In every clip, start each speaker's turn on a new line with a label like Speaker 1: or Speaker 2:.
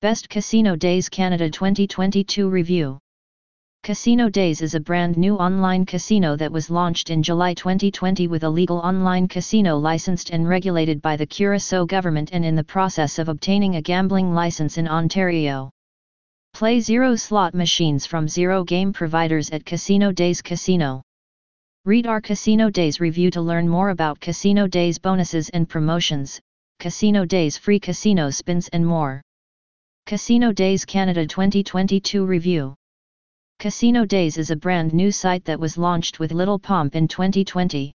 Speaker 1: Best Casino Days Canada 2022 Review Casino Days is a brand new online casino that was launched in July 2020 with a legal online casino licensed and regulated by the Curacao government and in the process of obtaining a gambling license in Ontario. Play zero slot machines from zero game providers at Casino Days Casino. Read our Casino Days review to learn more about Casino Days bonuses and promotions, Casino Days free casino spins and more. Casino Days Canada 2022 Review Casino Days is a brand new site that was launched with little pomp in 2020.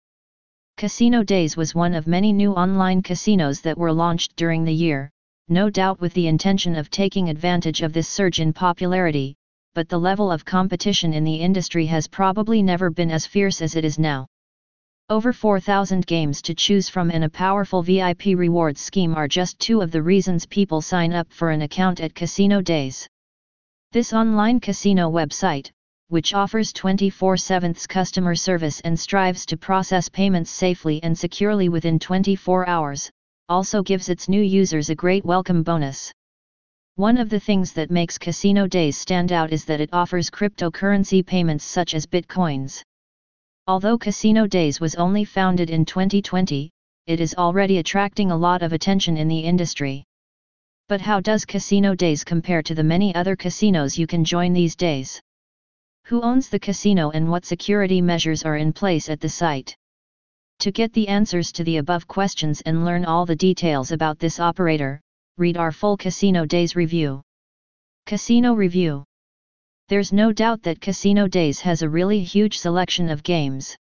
Speaker 1: Casino Days was one of many new online casinos that were launched during the year, no doubt with the intention of taking advantage of this surge in popularity, but the level of competition in the industry has probably never been as fierce as it is now. Over 4,000 games to choose from and a powerful VIP rewards scheme are just two of the reasons people sign up for an account at Casino Days. This online casino website, which offers 24/7 customer service and strives to process payments safely and securely within 24 hours, also gives its new users a great welcome bonus. One of the things that makes Casino Days stand out is that it offers cryptocurrency payments such as bitcoins. Although Casino Days was only founded in 2020, it is already attracting a lot of attention in the industry. But how does Casino Days compare to the many other casinos you can join these days? Who owns the casino and what security measures are in place at the site? To get the answers to the above questions and learn all the details about this operator, read our full Casino Days review. Casino Review There's no doubt that Casino Days has a really huge selection of games.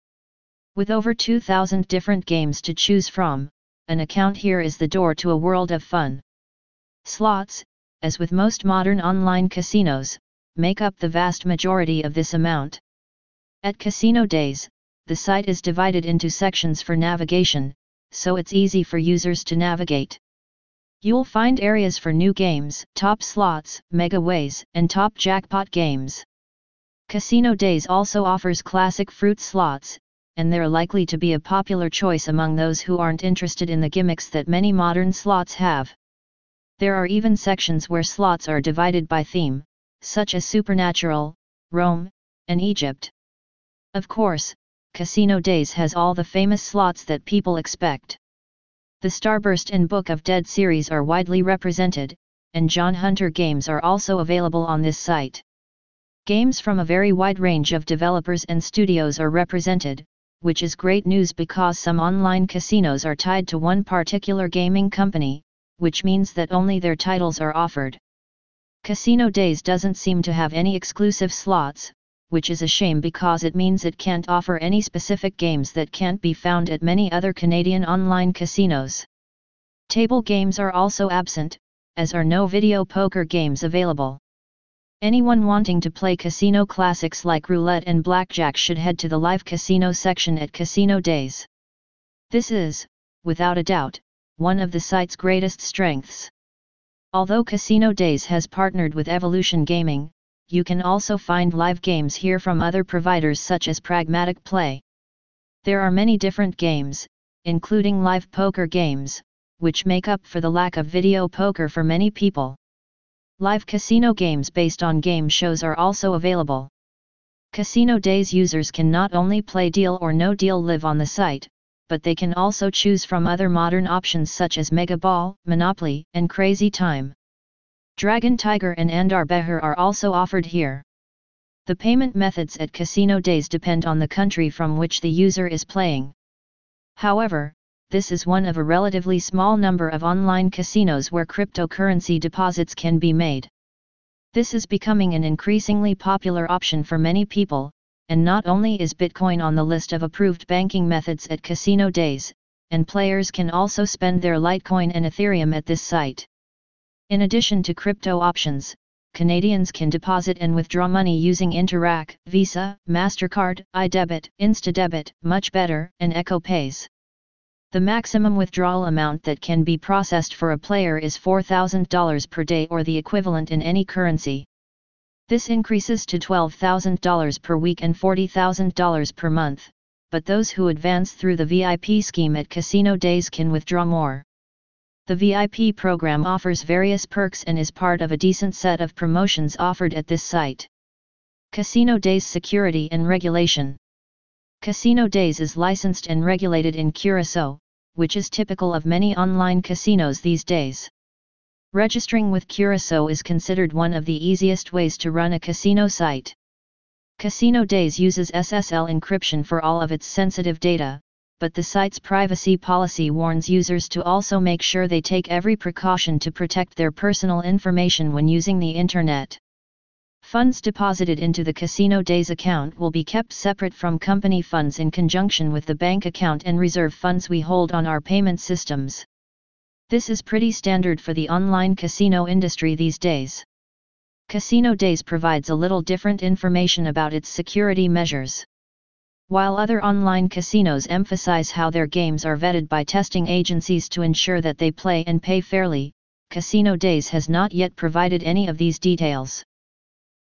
Speaker 1: With over 2,000 different games to choose from, an account here is the door to a world of fun. Slots, as with most modern online casinos, make up the vast majority of this amount. At Casino Days, the site is divided into sections for navigation, so it's easy for users to navigate. You'll find areas for new games, top slots, mega ways, and top jackpot games. Casino Days also offers classic fruit slots, and they're likely to be a popular choice among those who aren't interested in the gimmicks that many modern slots have. There are even sections where slots are divided by theme, such as Supernatural, Rome, and Egypt. Of course, Casino Days has all the famous slots that people expect. The Starburst and Book of Dead series are widely represented, and John Hunter games are also available on this site. Games from a very wide range of developers and studios are represented, which is great news because some online casinos are tied to one particular gaming company, which means that only their titles are offered. Casino Days doesn't seem to have any exclusive slots, which is a shame because it means it can't offer any specific games that can't be found at many other Canadian online casinos. Table games are also absent, as are no video poker games available. Anyone wanting to play casino classics like roulette and blackjack should head to the live casino section at Casino Days. This is, without a doubt, one of the site's greatest strengths. Although Casino Days has partnered with Evolution Gaming, you can also find live games here from other providers such as Pragmatic Play. There are many different games, including live poker games, which make up for the lack of video poker for many people. Live casino games based on game shows are also available. Casino Days users can not only play Deal or No Deal Live on the site, but they can also choose from other modern options such as Mega Ball, Monopoly, and Crazy Time. Dragon Tiger and Andar Bahar are also offered here. The payment methods at Casino Days depend on the country from which the user is playing. However, this is one of a relatively small number of online casinos where cryptocurrency deposits can be made. This is becoming an increasingly popular option for many people, and not only is Bitcoin on the list of approved banking methods at Casino Days, and players can also spend their Litecoin and Ethereum at this site. In addition to crypto options, Canadians can deposit and withdraw money using Interac, Visa, MasterCard, iDebit, InstaDebit, MuchBetter, and ecoPayz. The maximum withdrawal amount that can be processed for a player is $4,000 per day or the equivalent in any currency. This increases to $12,000 per week and $40,000 per month, but those who advance through the VIP scheme at Casino Days can withdraw more. The VIP program offers various perks and is part of a decent set of promotions offered at this site. Casino Days Security and Regulation Casino Days is licensed and regulated in Curacao, which is typical of many online casinos these days. Registering with Curacao is considered one of the easiest ways to run a casino site. Casino Days uses SSL encryption for all of its sensitive data, but the site's privacy policy warns users to also make sure they take every precaution to protect their personal information when using the Internet. Funds deposited into the Casino Days account will be kept separate from company funds in conjunction with the bank account and reserve funds we hold on our payment systems. This is pretty standard for the online casino industry these days. Casino Days provides a little different information about its security measures. While other online casinos emphasize how their games are vetted by testing agencies to ensure that they play and pay fairly, Casino Days has not yet provided any of these details.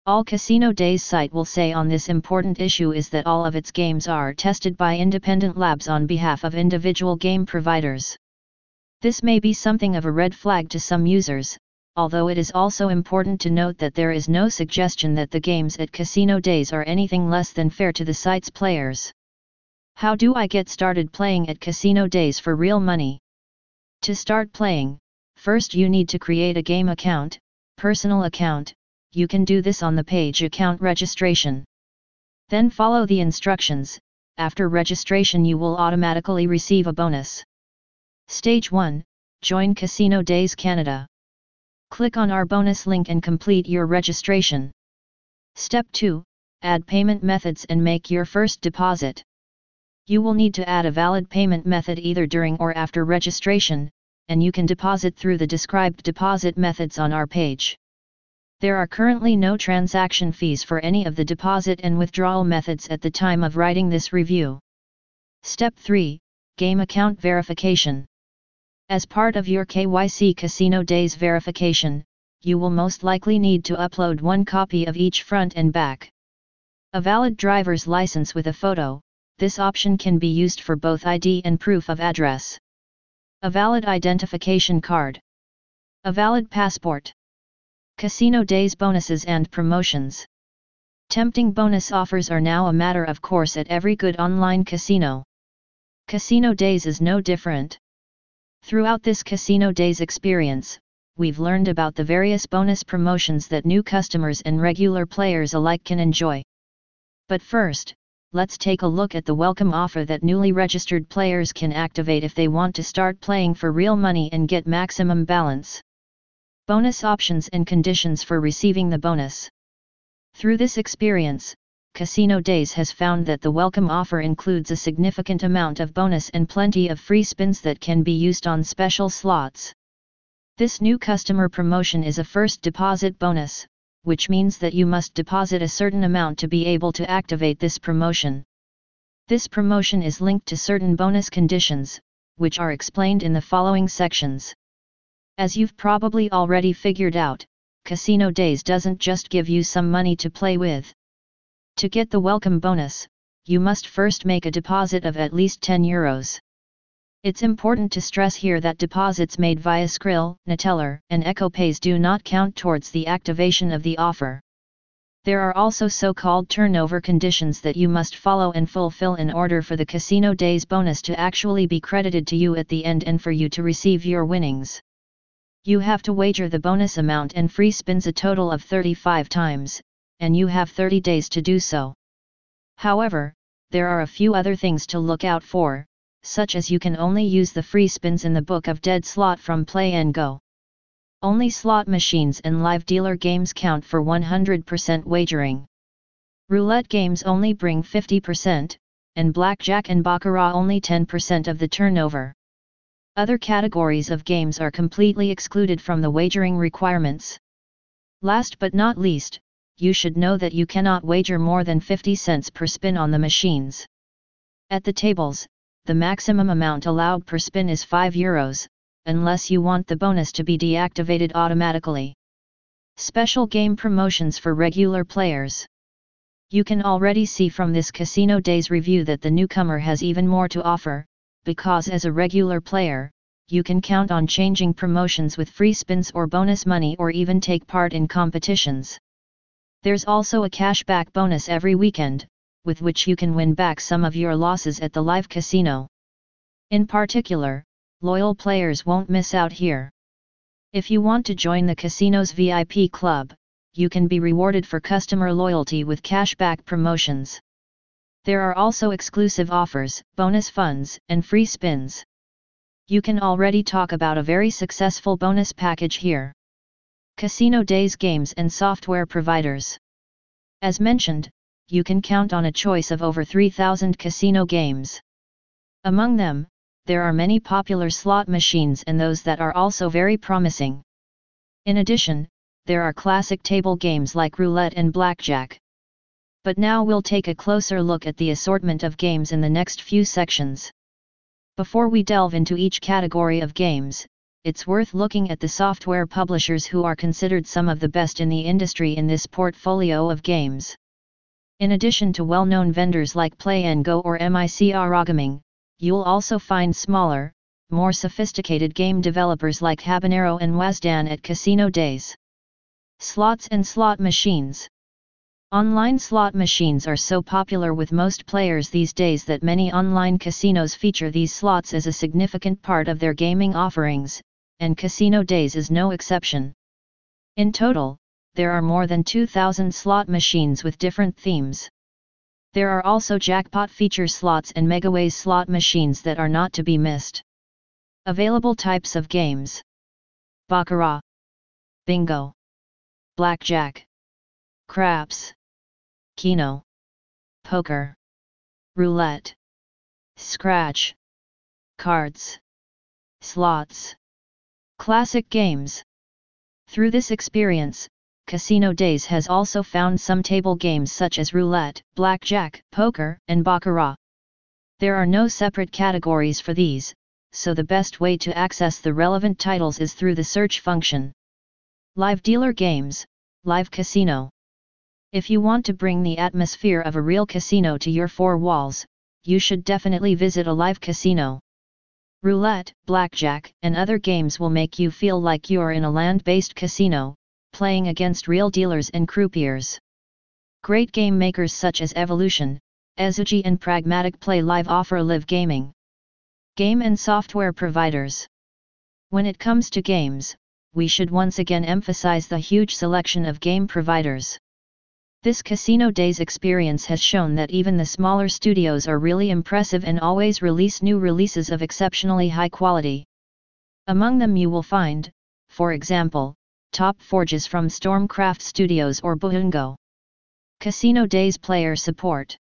Speaker 1: All Casino Days site will say on this important issue is that all of its games are tested by independent labs on behalf of individual game providers. This may be something of a red flag to some users, although it is also important to note that there is no suggestion that the games at Casino Days are anything less than fair to the site's players. How do I get started playing at Casino Days for real money? To start playing, first you need to create a game account, personal account, you can do this on the page account registration. Then follow the instructions, after registration you will automatically receive a bonus. Stage 1, Join Casino Days Canada. Click on our bonus link and complete your registration. Step 2 Add payment methods and make your first deposit. You will need to add a valid payment method either during or after registration, and you can deposit through the described deposit methods on our page. There are currently no transaction fees for any of the deposit and withdrawal methods at the time of writing this review. Step 3 Game Account Verification as part of your KYC Casino Days verification, you will most likely need to upload one copy of each front and back. A valid driver's license with a photo, this option can be used for both ID and proof of address. A valid identification card. A valid passport. Casino Days bonuses and promotions. Tempting bonus offers are now a matter of course at every good online casino. Casino Days is no different. Throughout this Casino Days experience, we've learned about the various bonus promotions that new customers and regular players alike can enjoy. But first, let's take a look at the welcome offer that newly registered players can activate if they want to start playing for real money and get maximum balance. Bonus options and conditions for receiving the bonus. Through this experience, Casino Days has found that the welcome offer includes a significant amount of bonus and plenty of free spins that can be used on special slots. This new customer promotion is a first deposit bonus, which means that you must deposit a certain amount to be able to activate this promotion. This promotion is linked to certain bonus conditions, which are explained in the following sections. As you've probably already figured out, Casino Days doesn't just give you some money to play with. To get the welcome bonus, you must first make a deposit of at least 10 euros. It's important to stress here that deposits made via Skrill, Neteller, and ecoPayz do not count towards the activation of the offer. There are also so-called turnover conditions that you must follow and fulfill in order for the Casino Days bonus to actually be credited to you at the end and for you to receive your winnings. You have to wager the bonus amount and free spins a total of 35 times, and you have 30 days to do so. However, there are a few other things to look out for, such as you can only use the free spins in the Book of Dead slot from Play'n GO. Only slot machines and live dealer games count for 100% wagering. Roulette games only bring 50%, and blackjack and baccarat only 10% of the turnover. Other categories of games are completely excluded from the wagering requirements. Last but not least, you should know that you cannot wager more than 50 cents per spin on the machines. At the tables, the maximum amount allowed per spin is 5 euros, unless you want the bonus to be deactivated automatically. Special game promotions for regular players. You can already see from this Casino Days review that the newcomer has even more to offer, because as a regular player, you can count on changing promotions with free spins or bonus money or even take part in competitions. There's also a cashback bonus every weekend, with which you can win back some of your losses at the live casino. In particular, loyal players won't miss out here. If you want to join the casino's VIP club, you can be rewarded for customer loyalty with cashback promotions. There are also exclusive offers, bonus funds, and free spins. You can already talk about a very successful bonus package here. Casino Days Games and Software Providers. As mentioned, you can count on a choice of over 3,000 casino games. Among them, there are many popular slot machines and those that are also very promising. In addition, there are classic table games like roulette and blackjack. But now we'll take a closer look at the assortment of games in the next few sections. Before we delve into each category of games, it's worth looking at the software publishers who are considered some of the best in the industry in this portfolio of games. In addition to well-known vendors like Play Go or MICR you'll also find smaller, more sophisticated game developers like Habanero and Wazdan at Casino Days. Slots and slot machines. Online slot machines are so popular with most players these days that many online casinos feature these slots as a significant part of their gaming offerings, and Casino Days is no exception. In total, there are more than 2,000 slot machines with different themes. There are also jackpot feature slots and megaways slot machines that are not to be missed. Available types of games. Baccarat, Bingo, Blackjack, Craps. Keno, Poker, Roulette, Scratch, Cards, Slots, Classic Games. Through this experience, Casino Days has also found some table games such as roulette, blackjack, poker, and baccarat. There are no separate categories for these, so the best way to access the relevant titles is through the search function. Live Dealer Games, Live Casino if you want to bring the atmosphere of a real casino to your four walls, you should definitely visit a live casino. Roulette, blackjack, and other games will make you feel like you're in a land-based casino, playing against real dealers and croupiers. Great game makers such as Evolution, Ezugi and Pragmatic Play Live offer live gaming. Game and software providers. When it comes to games, we should once again emphasize the huge selection of game providers. This Casino Days experience has shown that even the smaller studios are really impressive and always release new releases of exceptionally high quality. Among them you will find, for example, Top Forges from Stormcraft Studios or Buhungo. Casino Days Player Support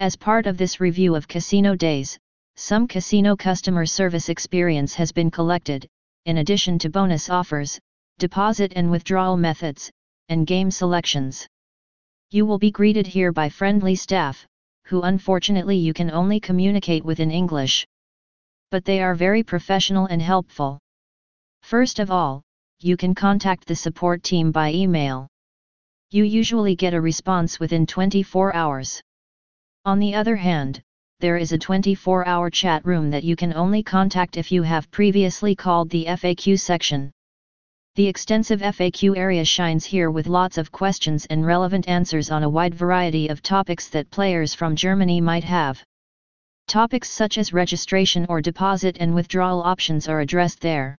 Speaker 1: As part of this review of Casino Days, some casino customer service experience has been collected, in addition to bonus offers, deposit and withdrawal methods, and game selections. You will be greeted here by friendly staff, who unfortunately you can only communicate with in English. But they are very professional and helpful. First of all, you can contact the support team by email. You usually get a response within 24 hours. On the other hand, there is a 24 hour chat room that you can only contact if you have previously called the FAQ section. The extensive FAQ area shines here with lots of questions and relevant answers on a wide variety of topics that players from Germany might have. Topics such as registration or deposit and withdrawal options are addressed there.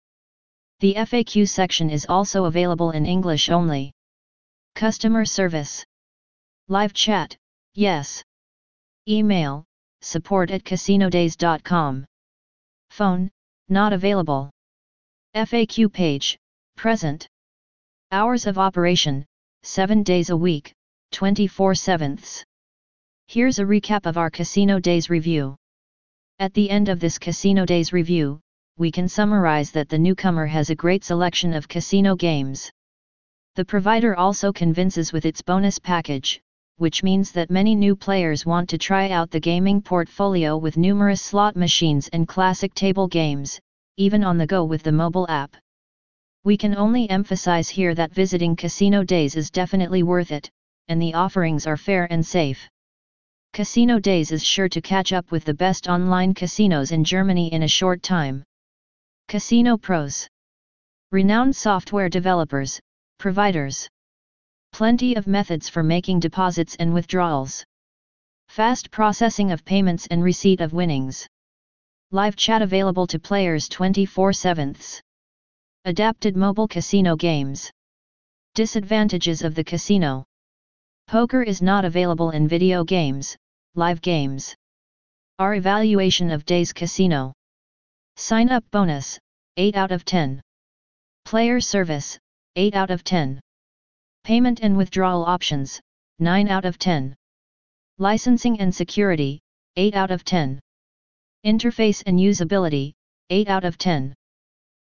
Speaker 1: The FAQ section is also available in English only. Customer Service Live Chat, yes. Email, support at casinodays.com. Phone, not available. FAQ page, Present. Hours of operation, 7 days a week, 24 sevenths. Here's a recap of our Casino Days review. At the end of this Casino Days review, we can summarize that the newcomer has a great selection of casino games. The provider also convinces with its bonus package, which means that many new players want to try out the gaming portfolio with numerous slot machines and classic table games, even on the go with the mobile app. We can only emphasize here that visiting Casino Days is definitely worth it, and the offerings are fair and safe. Casino Days is sure to catch up with the best online casinos in Germany in a short time. Casino Pros Renowned software developers, providers. Plenty of methods for making deposits and withdrawals. Fast processing of payments and receipt of winnings. Live chat available to players 24 7 Adapted mobile casino games. Disadvantages of the casino. Poker is not available in video games, live games. Our evaluation of Days Casino. Sign up bonus, 8 out of 10. Player service, 8 out of 10. Payment and withdrawal options, 9 out of 10. Licensing and security, 8 out of 10. Interface and usability, 8 out of 10.